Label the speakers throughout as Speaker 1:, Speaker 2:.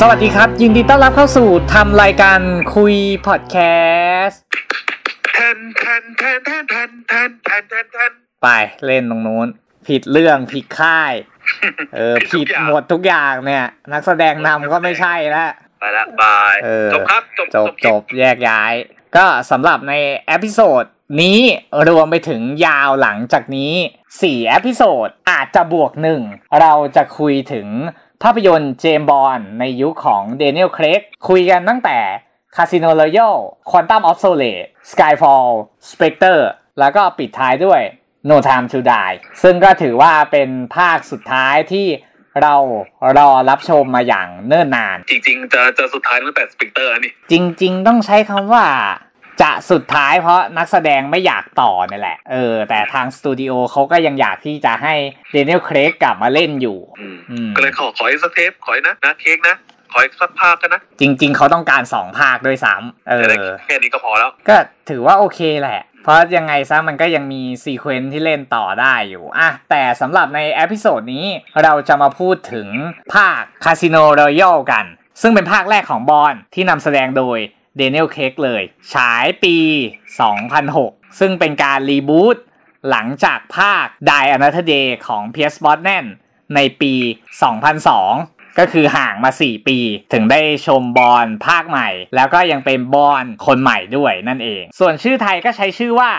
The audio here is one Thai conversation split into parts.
Speaker 1: สวัสดีครับ ยินดีต้อนรับเข้าสู่ทำรายการคุยพอดแคสต์
Speaker 2: แทนแทนแทนแทนแทนแทนแทนแทนแทน
Speaker 1: ไปเล่นตรงนู้น ผิดเรื่องผิดค่าย เออผิดหมดทุกอย่างเนี่ย นักแสดงนำก็ไม่ใช่แล้ว
Speaker 2: ไปละ bye
Speaker 1: เออ
Speaker 2: จบครับจบ
Speaker 1: จบจบแยกย้าย ก็สำหรับใน episode นี้รวมไปถึงยาวหลังจากนี้4 episode อาจจะบวกหนึ่งเราจะคุยถึง ภาพยนตร์เจมบอลในยุคของเดนิเอลเครกคุยกันตั้งแต่คาสิโน r ร y ยัลควอนตัมออฟโซเลตสกายฟอลสเปกเตอร์แล้วก็ปิดท้ายด้วย No Time to Die ซึ่งก็ถือว่าเป็นภาคสุดท้ายที่เรารอรับชมมาอย่างเนิ่นนาน
Speaker 2: จริง ๆ จะจะสุดท้ายตั้งแต่ Spectre นี่
Speaker 1: จริง ๆ ต้องใช้คำว่า จะสุดท้ายเพราะนักแสดงไม่อยากต่อนี่แหละ เออ แต่ทางสตูดิโอเขาก็ยังอยากที่จะให้เดนิเอลเครกกลับมาเล่นอยู่
Speaker 2: อืม
Speaker 1: อืม
Speaker 2: ก็เลยขอขออีกสักเทปขออีกนะนะเครกนะขออีกสักภาคกันนะ
Speaker 1: จริง ๆ เขาต้องการสองภาคด้วยซ้ำเอ
Speaker 2: จะได้
Speaker 1: อ
Speaker 2: แค่นี้ก็พอแล้ว
Speaker 1: ก็ถือว่าโอเคแหละ เพราะยังไงซะมันก็ยังมี sequence ที่เล่นต่อได้อยู่อะแต่สำหรับใน episode นี้เราจะมาพูดถึงภาค Casino Royale กัน ซึ่งเป็นภาคแรกของบอนด์ที่นำแสดงโดย เดนิเอลเครกเลย ฉายปี 2006 ซึ่งเป็นการรีบูตหลังจากภาค Die Another Day ของ Pierce Brosnan ในปี 2002 ก็คือห่างมา 4 ปีถึงได้ชมบอลภาคใหม่ แล้วก็ยังเป็นบอลคนใหม่ด้วยนั่นเอง ส่วนชื่อไทยก็ใช้ชื่อว่า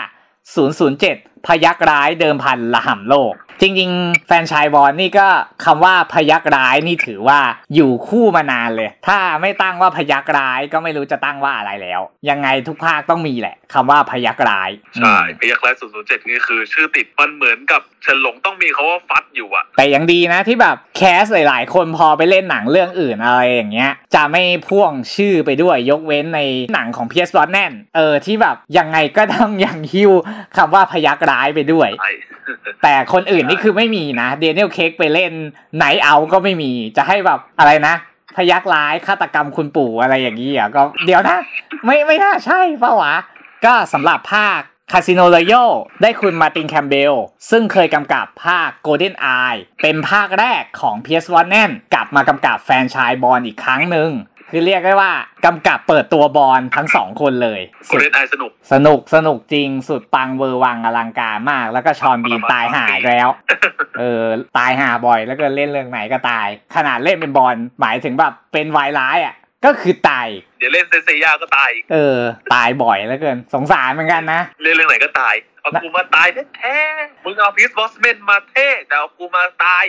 Speaker 1: 007พยักร้ายเดิมพันละห่ำโลก จริง ๆ แฟนชายบอลนี่ก็คำว่าพยักร้ายนี่ถือว่าอยู่คู่มานานเลย ถ้าไม่ตั้งว่าพยักร้ายก็ไม่รู้จะตั้งว่าอะไรแล้ว ยังไงทุกภาคต้องมีแหละคำว่าพยักร้าย
Speaker 2: ใช่
Speaker 1: อืม
Speaker 2: พยักร้ายศูนย์ศูนย์เจ็ดนี่คือ ชื่อติดมันเหมือนกับเฉินหลงต้องมีเขาว่าฟัดอยู่อะ
Speaker 1: แต่ยังดีนะที่แบบแคสหลาย ๆ คนพอไปเล่นหนังเรื่องอื่นอะไรอย่างเงี้ย จะไม่พ่วงชื่อไปด้วยยกเว้นในหนังของเพียสบอสแนนเออที่แบบยังไงก็ต้องยังฮิวคำว่าพยักร้ายไปด้วย
Speaker 2: ใช่
Speaker 1: แต่คนอื่นนี่คือไม่มีนะเดนิเอลเค้กไปเล่นไหนเอาก็ไม่มี จะให้แบบอะไรนะ พยัคฆ์ร้ายฆาตกรรมคุณปู่อะไรอย่างนี้อะก็เดี๋ยวนะ ไม่ไม่น่าใช่เปล่าวะ ก็สำหรับภาค Casino Royale ได้คุณมาร์ตินแคมเบล ซึ่งเคยกำกับภาค Golden Eye เป็นภาคแรกของ เพียร์ซ บรอสแนน กลับมากำกับแฟนชายบอนด์อีกครั้งหนึ่ง คือเรียกได้ว่ากำกับเปิดตัวบอลทั้งสองคนเลย
Speaker 2: Golden Eye สนุก
Speaker 1: สนุกสนุกจริงสุดปังเวอร์วังอลังการมาก แล้วก็ฌอนบีนตายห่าแล้ว เออ ตายห่าบ่อยแล้วก็เล่นเรื่องไหนก็ตาย ขนาดเล่นเป็นบอนด์หมายถึงแบบเป็นวายร้ายอะ ก็คือตาย
Speaker 2: เดี๋ยวเล่นเซเซียก็ตายอีก
Speaker 1: เออ ตายบ่อยแล้วเกิน สงสารเหมือนกันนะ
Speaker 2: เล่นเรื่องไหนก็ตาย เอากูมาตายแท้ๆมึงเอาพีซบอสเมนมาเท่แต่เอากูมาตาย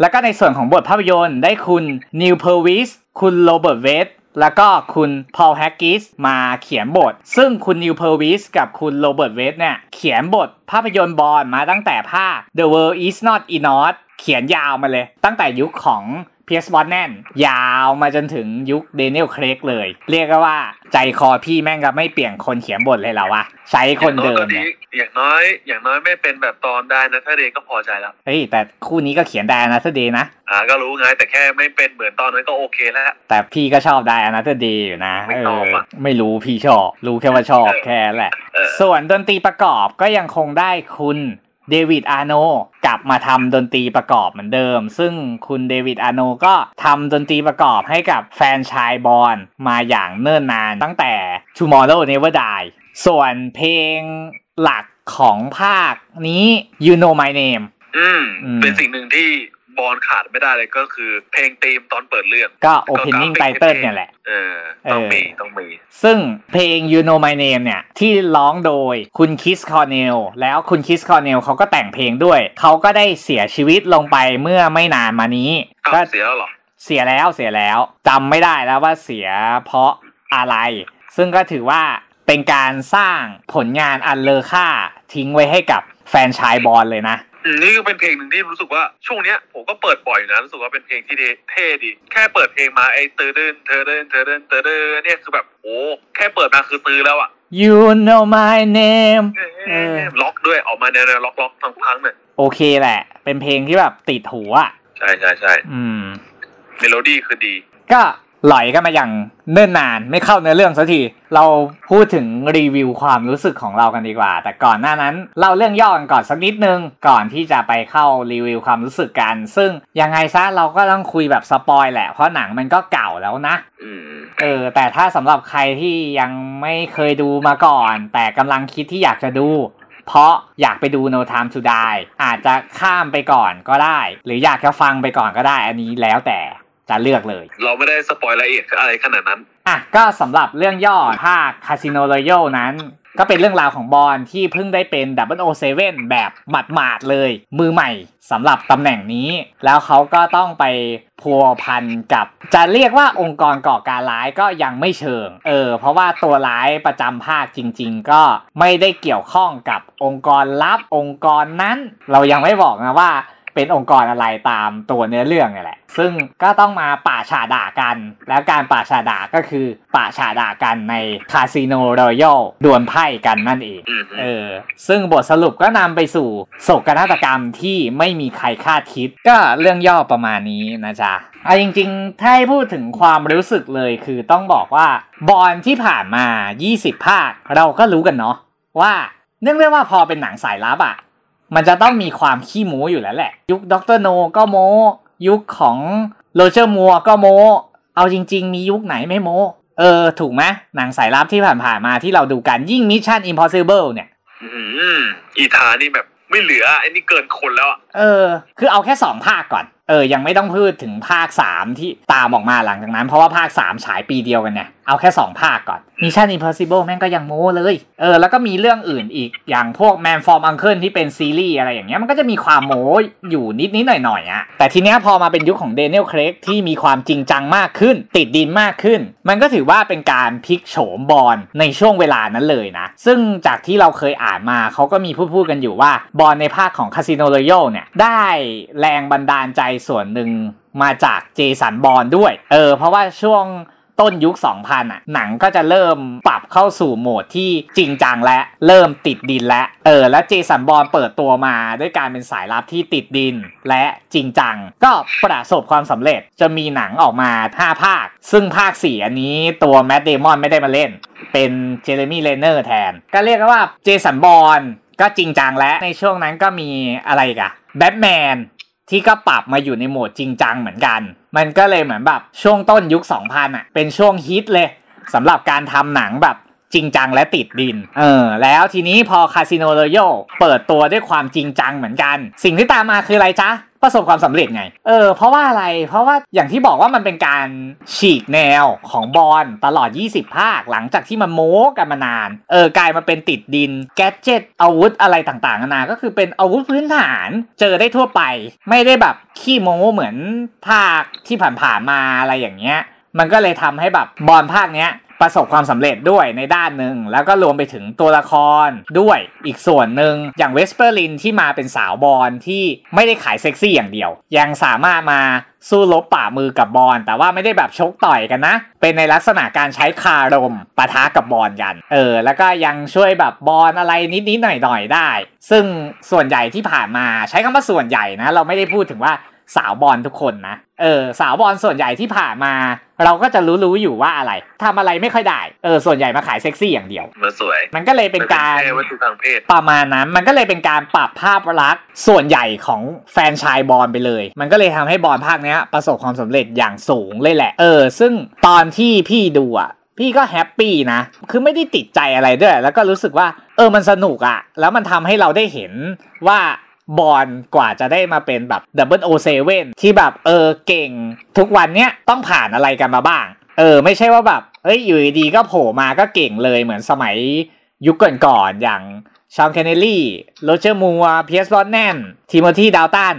Speaker 1: แล้วก็ในส่วนของบทภาพยนตร์ได้คุณนีล เพอร์วิสคุณโรเบิร์ตเวดแล้วก็คุณพอลแฮกกิสมาเขียนบท ซึ่งคุณนีล เพอร์วิสกับคุณโรเบิร์ตเวดเนี่ย เขียนบทภาพยนตร์บอนด์มาตั้งแต่ภาค The World Is Not Enough เขียนยาวมาเลย ตั้งแต่ยุคของ เพียสบอ n แนนยาวมาจนถึงยุคเดนิเอลเครกเลย เรียกได้ว่าใจคอพี่แม่งก็ไม่เปลี่ยนคนเขียนบทเลยเหรอวะ ใช้คนเดิมเนี่ย
Speaker 2: อย่างน้อยอย่างน้อยไม่เป็นแบบตอน Die Another Day ก็พอใจแล้ว
Speaker 1: เฮ้ย แต่คู่นี้ก็เขียนได้นะเทเดย์นะ
Speaker 2: อ่าก็รู้ไงแต่แค่ไม่เป็นเหมือนตอนนั้นก็โอเคแล้ว
Speaker 1: แต่พี่ก็ชอบ Die Another Day อยู่นะ
Speaker 2: ไม่
Speaker 1: เอ
Speaker 2: ชอบ
Speaker 1: อ
Speaker 2: อะ
Speaker 1: ไม่รู้พี่ชอบ รู้แค่ว่าชอบแค่นั้นแหละ
Speaker 2: เออ
Speaker 1: ส่วนดนตรีประกอบก็ยังคงได้คุณ เดวิดอาโนกลับมาทำดนตรีประกอบเหมือนเดิม ซึ่งคุณเดวิดอาโนก็ทำดนตรีประกอบให้กับแฟนชายบอนด์มาอย่างเนิ่นนานตั้งแต่ Tomorrow Never Die ส่วนเพลงหลักของภาคนี้ You Know My Name
Speaker 2: อืม
Speaker 1: อืม
Speaker 2: เป็นสิ่งหนึ่งที่ บอลขาดไม่ได้เลยก็คือ เพลงธีมตอนเปิดเรื่อง
Speaker 1: ก็ Opening Title เนี่ยแหละ
Speaker 2: เออต้อง
Speaker 1: เออ
Speaker 2: มีต้องมี
Speaker 1: ซึ่งเพลง You Know My Name เนี่ย ที่ร้องโดยคุณคริสคอร์เนลแล้วคุณคริสคอร์เนลเขาก็แต่งเพลงด้วย เขาก็ได้เสียชีวิตลงไปเมื่อไม่นานมานี้
Speaker 2: อ้าว
Speaker 1: ก็
Speaker 2: เสียแล้วเหรอ
Speaker 1: เสียแล้วเสียแล้วจำไม่ได้แล้วว่าเสียเพราะอะไร ซึ่งก็ถือว่าเป็นการสร้างผลงานอันเลอค่าทิ้งไว้ให้กับแฟนชายบอลเลยนะ
Speaker 2: อืม นี่ก็เป็นเพลงหนึ่งที่รู้สึกว่าช่วงเนี้ยผมก็เปิดบ่อยอยู่นะรู้สึกว่าเป็นเพลงที่เท่เท่ดี แค่เปิดเพลงมาไอ้เตอเดินเธอเดินเธอเดินเธอเดินเนี่ยคือแบบโอ้แค่เปิดมาคือซื้อแล้วอะ
Speaker 1: You know my name เออ
Speaker 2: ร็อกด้วยออกมาแนวๆร็อกร็อกๆทั้งเพลงเนี่ย
Speaker 1: โอเคแหละ เป็นเพลงที่แบบติดหูอะ
Speaker 2: ใช่ใช่ใช่
Speaker 1: อืม
Speaker 2: เมโลดี้คือดี
Speaker 1: ก็ หลอยกันมาอย่างเนิ่นนานไม่เข้าเนื้อเรื่องสักที เราพูดถึงรีวิวความรู้สึกของเรากันดีกว่า แต่ก่อนหน้านั้นเล่าเรื่องย่อกันก่อนสักนิดนึง ก่อนที่จะไปเข้ารีวิวความรู้สึกกัน ซึ่งยังไงซะเราก็ต้องคุยแบบ spoil แหละ เพราะหนังมันก็เก่าแล้วนะ
Speaker 2: อืม
Speaker 1: เออ แต่ถ้าสำหรับใครที่ยังไม่เคยดูมาก่อน แต่กำลังคิดที่อยากจะดูเพราะอยากไปดู No Time to Die อาจจะข้ามไปก่อนก็ได้ หรืออยากจะฟังไปก่อนก็ได้ อันนี้แล้วแต่ จะเลือกเลย
Speaker 2: เราไม่ได้สปอยละเอียดอะไรขนาดนั้น
Speaker 1: อะก็สำหรับเรื่องย่อภาค Casino Royale นั้น ก็เป็นเรื่องราวของบอลที่เพิ่งได้เป็น007แบบหมาดๆเลย มือใหม่สำหรับตำแหน่งนี้ แล้วเขาก็ต้องไปพัวพันกับ จะเรียกว่าองค์กรก่อการร้ายก็ยังไม่เชิง เออ เพราะว่าตัวร้ายประจำภาคจริง ๆ ก็ไม่ได้เกี่ยวข้องกับองค์กรลับองค์กรนั้น เรายังไม่บอกนะว่า เป็นองค์กรอะไรตามตัวเนื้อเรื่องนี่แหละ ซึ่งก็ต้องมาป่าชาด่ากัน แล้วการป่าชาด่าก็คือป่าชาด่ากันในคาสิโนรอยัลดวลไพ่กันนั่นเอง
Speaker 2: อืม
Speaker 1: เออ ซึ่งบทสรุปก็นำไปสู่โศกนาฏกรรมที่ไม่มีใครคาดคิด ก็เรื่องย่อประมาณนี้นะจ๊ะเอาจริงๆ ถ้าให้พูดถึงความรู้สึกเลยคือต้องบอกว่าบอนด์ที่ผ่านมา 20 ภาค เราก็รู้กันเนาะว่าเนื่องด้วยว่าพอเป็นหนังสายลับอะ มันจะต้องมีความขี้โม้อยู่แล้วแหละ ยุค Dr. No ก็โม้ยุคของโรเจอร์มัวร์ก็โม้เอาจริง ๆ มียุคไหนไม่โม้เออ ถูกไหมหนังสายลับที่ผ่านๆมาที่เราดูกันยิ่ง Mission Impossible เนี่ย
Speaker 2: อืมอีธานนี่แบบไม่เหลือไอ้นี่เกินคนแล้วอะ
Speaker 1: เออ คือเอาแค่สองภาคก่อน เออ ยังไม่ต้องพูดถึงภาคสามที่ตามออกมาหลังจากนั้น เพราะว่าภาคสามฉายปีเดียวกันเนี่ย เอาแค่สองภาคก่อน Mission Impossible แม่งก็ยังโม้เลย เออ แล้วก็มีเรื่องอื่นอีก อย่างพวก Man from Uncle ที่เป็นซีรีส์อะไรอย่างเงี้ย มันก็จะมีความโม้อยู่นิดนิดหน่อยหน่อยอะแต่ทีเนี้ยพอมาเป็นยุคของ Daniel Craig ที่มีความจริงจังมากขึ้น ติดดินมากขึ้น มันก็ถือว่าเป็นการพลิกโฉมบอลในช่วงเวลานั้นเลยนะ ซึ่งจากที่เราเคยอ่านมาเขาก็มีพูดพูดกันอยู่ว่าบอลในภาคของ Casino Royale เนี่ย ได้แรงบันดาลใจส่วนหนึ่งมาจากเจสันบอลด้วย เออ เพราะว่าช่วง ต้นยุค 2000อะ หนังก็จะเริ่มปรับเข้าสู่โหมดที่จริงจังและเริ่มติดดินและเออ และเจสันบอลเปิดตัวมาด้วยการเป็นสายลับที่ติดดินและจริงจัง ก็ประสบความสำเร็จจะมีหนังออกมา 5 ภาค ซึ่งภาค 4 อันนี้ตัวแมตต์ เดมอนไม่ได้มาเล่น เป็นเจเรมี่เรนเนอร์แทน ก็เรียกว่าเจสันบอร์นก็จริงจังและในช่วงนั้นก็มีอะไรกันแบทแมนที่ก็ปรับมาอยู่ในโหมดจริงจังเหมือนกัน มันก็เลยเหมือนแบบช่วงต้นยุค 2000อะ เป็นช่วงฮิตเลยสำหรับการทำหนังแบบจริงจังและติดดิน เออ แล้วทีนี้พอ Casino Royale เปิดตัวด้วยความจริงจังเหมือนกัน สิ่งที่ตามมาคืออะไรจ๊ะ ประสบความสำเร็จไง เออ เพราะว่าอะไร เพราะว่าอย่างที่บอกว่ามันเป็นการฉีกแนวของบอนด์ตลอด 20 ภาค หลังจากที่มันโม้กันมานาน เออกลายมาเป็นติดดิน gadget อาวุธอะไรต่างๆนานาก็คือเป็นอาวุธพื้นฐานเจอได้ทั่วไป ไม่ได้แบบขี้โม้เหมือนภาคที่ผ่านๆมาอะไรอย่างเงี้ย มันก็เลยทำให้แบบบอนด์ภาคเนี้ย ประสบความสำเร็จด้วยในด้านหนึ่งแล้วก็รวมไปถึงตัวละครด้วยอีกส่วนหนึ่งอย่างเวสเปอร์ลินด์ที่มาเป็นสาวบอนด์ที่ไม่ได้ขายเซ็กซี่อย่างเดียว ยังสามารถมาสู้รบป่ามือกับบอลแต่ว่าไม่ได้แบบชกต่อยกันนะ เป็นในลักษณะการใช้คารมปะทะกับบอลกัน เออ แล้วก็ยังช่วยแบบบอลอะไรนิดๆหน่อยๆได้ ซึ่งส่วนใหญ่ที่ผ่านมาใช้คำว่าส่วนใหญ่นะ เราไม่ได้พูดถึงว่าสาวบอลทุกคนนะ เออ สาวบอลส่วนใหญ่ที่ผ่านมา เราก็จะรู้ๆอยู่ว่าอะไรทำอะไรไม่ค่อยได้ เออส่วนใหญ่มาขายเซ็กซี่อย่างเดียว
Speaker 2: มาสวย
Speaker 1: มันก็เลยเป็นการ
Speaker 2: แค่วัตถุทางเพศ
Speaker 1: ประมาณนั้น มันก็เลยเป็นการปรับภาพลักษณ์ส่วนใหญ่ของแฟนชายบอลไปเลย มันก็เลยทำให้บอนด์ภาคเนี้ยประสบความสำเร็จอย่างสูงเลยแหละ เออ ซึ่งตอนที่พี่ดูอะพี่ก็ happy นะ คือไม่ได้ติดใจอะไรด้วย แล้วก็รู้สึกว่า เออ มันสนุกอะแล้วมันทำให้เราได้เห็นว่า บอนด์กว่าจะได้มาเป็นแบบ double o seven ที่แบบเออเก่ง ทุกวันเนี้ยต้องผ่านอะไรกันมาบ้าง เออ ไม่ใช่ว่าแบบเอ้ยอยู่ดีก็โผล่มาก็เก่งเลยเหมือนสมัยยุคก่อนๆอย่างฌอน คอนเนอรี่โรเจอร์มัวร์ เพียร์ซ บรอสแนนทิโมธีดาลตัน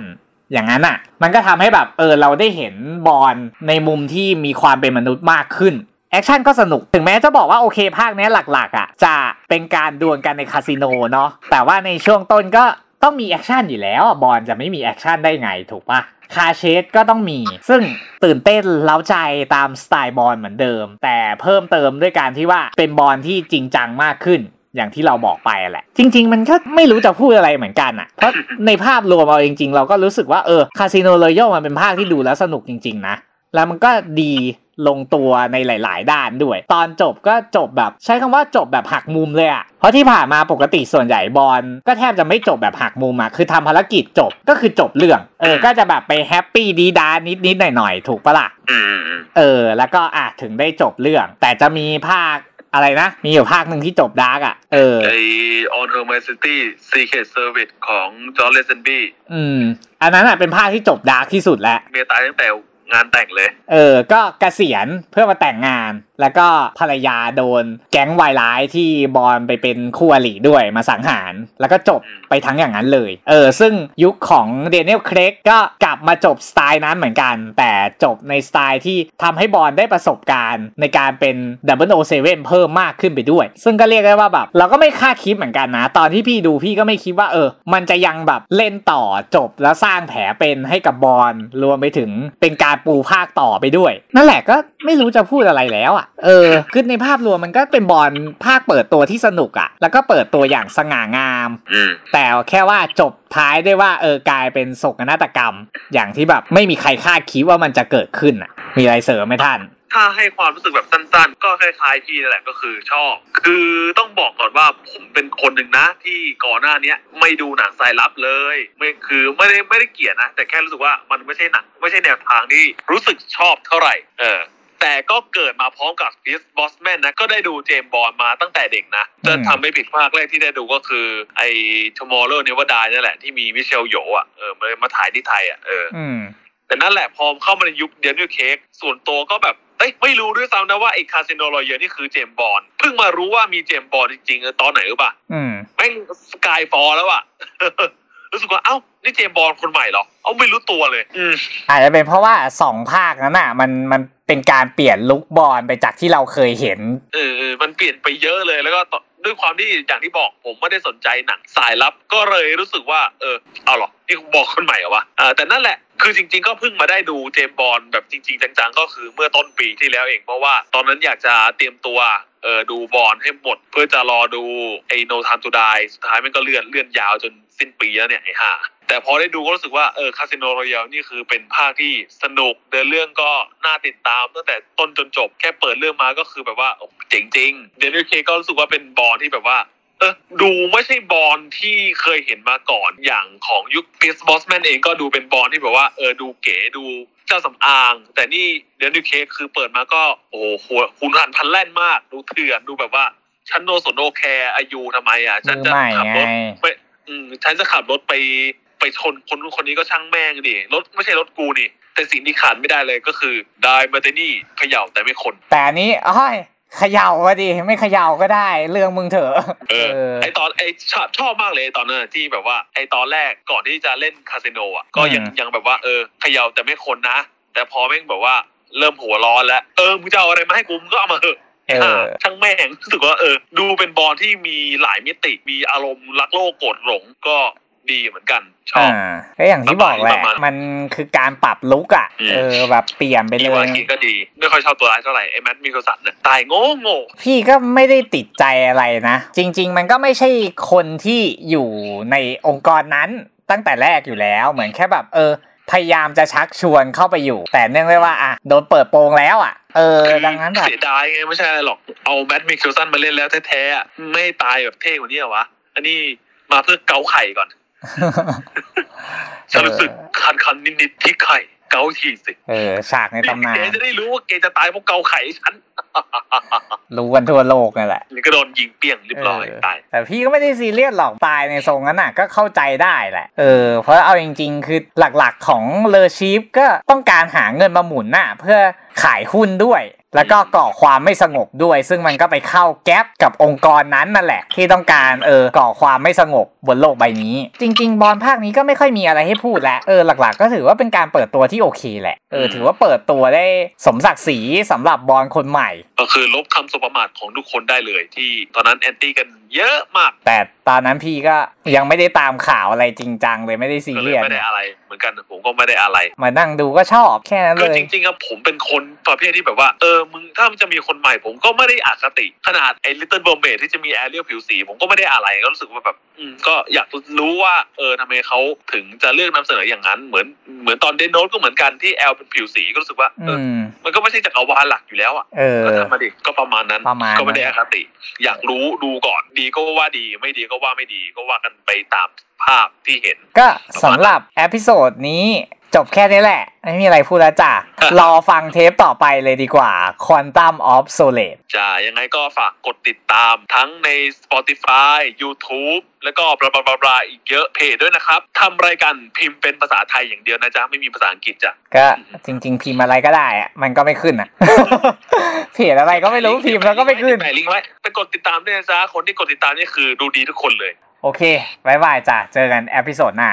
Speaker 1: อย่างนั้นอะ มันก็ทำให้แบบเออเราได้เห็นบอนด์ในมุมที่มีความเป็นมนุษย์มากขึ้น action ก็สนุก ถึงแม้จะบอกว่าโอเคภาคนี้หลักๆอะ จะเป็นการดวลกันในคาสิโนเนาะแต่ว่าในช่วงต้นก็ ต้องมี action อยู่แล้วบอนด์จะไม่มี action ได้ไงถูกปะ car chase ก็ต้องมี ซึ่งตื่นเต้นเร้าใจตามสไตล์บอนด์เหมือนเดิม แต่เพิ่มเติมด้วยการที่ว่าเป็นบอนด์ที่จริงจังมากขึ้นอย่างที่เราบอกไปแหละ จริง ๆ มันก็ไม่รู้จะพูดอะไรเหมือนกันอะ เพราะในภาพรวมเอาจริง ๆ เราก็รู้สึกว่าเออคาสิโน o ร a ย e มันเป็นภาคที่ดูแล้วสนุกจริง ๆ นะ แล้วมันก็ดี ลงตัวในหลาย ๆ ด้านด้วย ตอนจบก็จบแบบ ใช้คำว่าจบแบบหักมุมเลยอะเพราะที่ผ่านมาปกติส่วนใหญ่บอลก็แทบจะไม่จบแบบหักมุมอะคือทำภารกิจจบก็คือจบเรื่องเออก็จะแบบไปแฮปปี้ดีดานิดนิดๆหน่อยหน่อยๆถูกปะล่ะ
Speaker 2: อืมอืม
Speaker 1: เออ แล้วก็อะถึงได้จบเรื่อง แต่จะมีภาคอะไรนะ มีอยู่ภาคหนึ่งที่จบ dark อะ เออ
Speaker 2: ไอ On Her Majesty Secret Service ของจอร์จ ลาเซนบี้
Speaker 1: อืม อันนั้นอะเป็นภาคที่จบ dark ที่สุดแล้ว
Speaker 2: เมียตายตั้งแต่ งานแต่งเลย
Speaker 1: เออ ก็เกษียณเพื่อมาแต่งงาน แล้วก็ภรรยาโดนแก๊งวายร้ายที่บอนด์ไปเป็นคู่อริด้วยมาสังหาร แล้วก็จบไปทั้งอย่างนั้นเลย เออ ซึ่งยุคของเดน i ยลเครกก็กลับมาจบสไตล์นั้นเหมือนกัน แต่จบในสไตล์ที่ทำให้บอนด์ได้ประสบการณ์ ในการเป็น double o seven เพิ่มมากขึ้นไปด้วย ซึ่งก็เรียกได้ว่าแบบ เราก็ไม่คาดคิดเหมือนกันนะ ตอนที่พี่ดูพี่ก็ไม่คิดว่าเออ มันจะยังแบบเล่นต่อจบแล้วสร้างแผลเป็นให้กับบอนด์รวมไปถึงเป็นการปูภาคต่อไปด้วย นั่นแหละก็ไม่รู้จะพูดอะไรแล้วอะ เออคือในภาพรวมมันก็เป็นบอนด์ภาคเปิดตัวที่สนุกอะ แล้วก็เปิดตัวอย่างสง่างาม
Speaker 2: อืม
Speaker 1: แต่แค่ว่าจบท้ายได้ว่าเออกลายเป็นโศกนาฏกรรม อย่างที่แบบไม่มีใครคาดคิดว่ามันจะเกิดขึ้นอะ มีอะไรเสริมไหมท่าน
Speaker 2: ถ้าให้ความรู้สึกแบบสั้น ๆ ก็คล้ายๆพี่นั่นแหละก็คือชอบ คือต้องบอกก่อนว่าผมเป็นคนหนึ่งนะ ที่ก่อนหน้าเนี้ยไม่ดูหนังสายลับเลย ไม่คือไม่ได้ไม่ได้เกลียดนะ แต่แค่รู้สึกว่ามันไม่ใช่หนังไม่ใช่แนวทางที่รู้สึกชอบเท่าไหร่ เออแต่ก็เกิดมาพร้อมกับพีสบอสแมนนะ ก็ได้ดูเจมส์บอนด์มาตั้งแต่เด็กนะถ้าจำไม่ผิดภาคแรกที่ได้ดูก็คือ ไอ้ Tomorrow Never Die นั่นแหละที่มีมิเชล โหย่วอะเออมามาถ่ายที่ไทยอะเออ
Speaker 1: อืม
Speaker 2: แต่นั่นแหละพอเข้ามาในยุคแดเนียลเครกส่วนตัวก็แบบ เอ้ยไม่รู้ด้วยซ้ำนะว่าไอ้ Casino Royale นี่คือเจมส์บอนด์เพิ่งมารู้ว่ามีเจมส์บอนด์จริงๆเออตอนไหนรู้ป่ะ
Speaker 1: อืม
Speaker 2: แม่ง Skyfall แล้วอะรู้สึกว่าเอ้านี่เจมส์บอนด์คนใหม่เหรอเอ้าไม่รู้ตัวเลยอืม
Speaker 1: อาจจะเป็นเพราะว่าสองภาคนั้นอะ มันมันเป็นการเปลี่ยน look บอนด์ไปจากที่เราเคยเห็น
Speaker 2: เออเออมันเปลี่ยนไปเยอะเลยแล้วก็ต่อด้วยความที่อย่างที่บอกผมไม่ได้สนใจหนังสายลับก็เลยรู้สึกว่า เออเอาเหรอนี่บอกคนใหม่เหรอวะอ่าแต่นั่นแหละ คือจริง ๆ ก็เพิ่งมาได้ดูเจมบอลแบบจริง ๆ จังๆ ก็คือเมื่อต้นปีที่แล้วเองเพราะว่าตอนนั้นอยากจะเตรียมตัวเออดูบอลให้หมด เพื่อจะรอดูไอ้โนทามตูไดสุดท้ายมันก็เลื่อนเลื่อนยาวจนสิ้นปีแล้วเนี่ยไอ้ห่าแต่พอได้ดูก็รู้สึกว่าเออคาสิโนรอยัลนี่คือเป็นภาคที่สนุกเดินเรื่องก็น่าติดตามตั้งแต่ต้นจนจบแค่เปิดเรื่องมาก็คือแบบว่าโอ้เจ๋งจริงแดเนียลเคก็รู้สึกว่าเป็นบอนด์ที่แบบว่า เออดูไม่ใช่บอนด์ที่เคยเห็นมาก่อนอย่างของยุคเพียร์ซ บรอสแนนเองก็ดูเป็นบอนด์ที่แบบว่าเออดูเก๋ดูเจ้าสำอาง แต่นี่แดเนียลเครกคือเปิดมาก็โอ้โหหัวหุนหันพลันแล่นมาก ดูเถื่อนดูแบบว่าฉัน no สน no care อายุทำไมอะ ฉันจะ
Speaker 1: มือใหม่
Speaker 2: ขับรถ
Speaker 1: ไง
Speaker 2: ไปอืมฉันจะขับรถไปไปชนคนนู้นคนนี้ก็ช่างแม่งดิรถไม่ใช่รถกูนี่ แต่สิ่งที่ขาดไม่ได้เลยก็คือ ไดมาเตนี่เขย่าแต่ไม่คน
Speaker 1: แต่อันนี้อ้อย เขย่าก็ดีไม่เขย่าก็ได้ เรื่องมึงเถอะ
Speaker 2: เออไอตอนไอชอบชอบมากเลยตอนนั้นที่แบบว่าไอตอนแรกก่อนที่จะเล่นคาสิโนอะก็ยัง
Speaker 1: อืม
Speaker 2: ยังแบบว่าเออเขย่าแต่ไม่คนนะ แต่พอแม่งแบบว่าเริ่มหัวร้อนแล้วเออมึงจะเอาอะไรมาให้กูมึงก็เอามาเถอะ
Speaker 1: เออ
Speaker 2: ช่างแม่งรู้สึกว่าเออ ดูเป็นบอลที่มีหลายมิติมีอารมณ์รักโลกโกรธหลงก็ ดีเหมือนกัน ชอบ
Speaker 1: อ่าก็อย่างที่บอกแห
Speaker 2: ป
Speaker 1: ละ
Speaker 2: ระมาณ
Speaker 1: มันคือการปรับลุกอะ
Speaker 2: อืม
Speaker 1: เออแบบเปลี่ยนไปเล
Speaker 2: มีวายกิก็ดีไม่ค่อยชอบตัวร้ายเท่าไหร่ไอ้แมทมิคลสันเนี่ยตายโง่โง่
Speaker 1: พี่ก็ไม่ได้ติดใจอะไรนะ จริง ๆ มันก็ไม่ใช่คนที่อยู่ในองค์กรนั้นตั้งแต่แรกอยู่แล้วเหมือนแค่แบบ เออ พยายามจะชักชวนเข้าไปอยู่ แต่เนื่องด้วยว่าอะโดนเปิดโปงแล้วอะเออ
Speaker 2: คือ
Speaker 1: ดังนั้นแบบ
Speaker 2: เสียดายไงไม่ใช่อะไรหรอกเอาแมทมิคลสันมาเล่นแล้วแท้ๆอะไม่ตายแบบเท่กว่านี้เหรอวะอันนี้มาเพื่อเกาไข่ก่อน ฉันรู้สึกคันๆนิดๆที่ไข่ เกาทีสิ
Speaker 1: เออ ฉากในตำนา
Speaker 2: แก
Speaker 1: น
Speaker 2: จะได้รู้ว่าแกจะตายเพราะเกาไข่ฉัน
Speaker 1: รู้กันทั่วโลกนั่นแหละ
Speaker 2: นี่ก็โดนยิงเปี้ยงเรียบร้อย
Speaker 1: เออ
Speaker 2: ตาย
Speaker 1: แต่พี่ก็ไม่ได้ซีเรียสหรอก ตายในทรงนั้นน่ะ ก็เข้าใจได้แหละ เออ เพราะเอาจริง ๆ คือหลักๆของเลอชีฟก็ต้องการหาเงินมาหมุนน่ะ เพื่อ ขายหุ้นด้วย แล้วก็ก่อความไม่สงบด้วย ซึ่งมันก็ไปเข้าแก๊ปกับองค์กรนั้นนั่นแหละ ที่ต้องการเออก่อความไม่สงบบนโลกใบนี้ จริง ๆ บอลภาคนี้ก็ไม่ค่อยมีอะไรให้พูดแล้วเออหลัก ๆ ก็ถือว่าเป็นการเปิดตัวที่โอเคแหละเออถือว่าเปิดตัวได้สมศักดิ์ศรีสำหรับบอลคนใหม่
Speaker 2: ก็คือลบคำสบประมาทของทุกคนได้เลยที่ตอนนั้นแอนตี้กันเยอะมาก
Speaker 1: แต่ตอนนั้นพี่ก็ยังไม่ได้ตามข่าวอะไรจริงจังเลยไม่ได้ซี
Speaker 2: ก็เล
Speaker 1: เรี
Speaker 2: ย
Speaker 1: ยส
Speaker 2: ไม่ได้อะไร เหมือนกันผมก็ไม่ได้อะไร
Speaker 1: มานั่งดูก็ชอบแค่นั้น
Speaker 2: คื
Speaker 1: เล
Speaker 2: อยจริงๆอะผมเป็นคนประเภทที่แบบว่าเอออมึงถ้ามันจะมีคนใหม่ผมก็ไม่ได้อคติ ขนาดไอ้ลิตเติ้ลเบอร์เมดที่จะมีแอเรียลผิวสี ผมก็ไม่ได้อะไรก็รู้สึกว่าแบบอืมก็อยากรู้ว่าเออทำไมเขาถึงจะเลือกนำเสนออย่างนั้น เหมือนเหมือนตอนเดนโนตก็เหมือนกันที่แอลเป็นผิวสีก็รู้สึกว่าเอ
Speaker 1: อื
Speaker 2: อ
Speaker 1: ม
Speaker 2: มันก็ไม่ใช่จักรวาลหลักอยู่แล้วอะ
Speaker 1: เออ
Speaker 2: ก็ทำมาดิก็ประมาณนั้น
Speaker 1: ประมาณ
Speaker 2: ก็ไม่ได้
Speaker 1: นั้
Speaker 2: อนคติ อยากรู้ดูก่อนดีก็ว่าดีไม่ดีก็ว่าไม่ดีก็ว่ากันไปตามภาพที่เห็น
Speaker 1: ก็สำหรับเอพิโซดนี้ จบแค่นี้แหละ ไม่มีอะไรพูดแล้วจ้ะ รอฟังเทปต่อไปเลยดีกว่า Quantum of Solace
Speaker 2: จะยังไงก็ฝากกดติดตามทั้งใน Spotify YouTube แล้วก็ blah blah blah blah อีกเยอะเพจด้วยนะครับทำรายการพิมพ์เป็นภาษาไทยอย่างเดียวนะจ๊ะ ไม่มีภาษาอังกฤษจ้ะ
Speaker 1: ก็จริง ๆ พิมพ์อะไรก็ได้อะมันก็ไม่ขึ้นอะเพจอะไรก็ไม่รู้พิมพ์แล้วก็ไม่ขึ้น
Speaker 2: แปะลิงก์ไว้ไปกดติดตามด้วยนะจ๊ะคนที่กดติดตามนี่คือดูดีทุกคนเลย
Speaker 1: โอเคบายบายจ้ะเจอกันเอพิโซดหน้า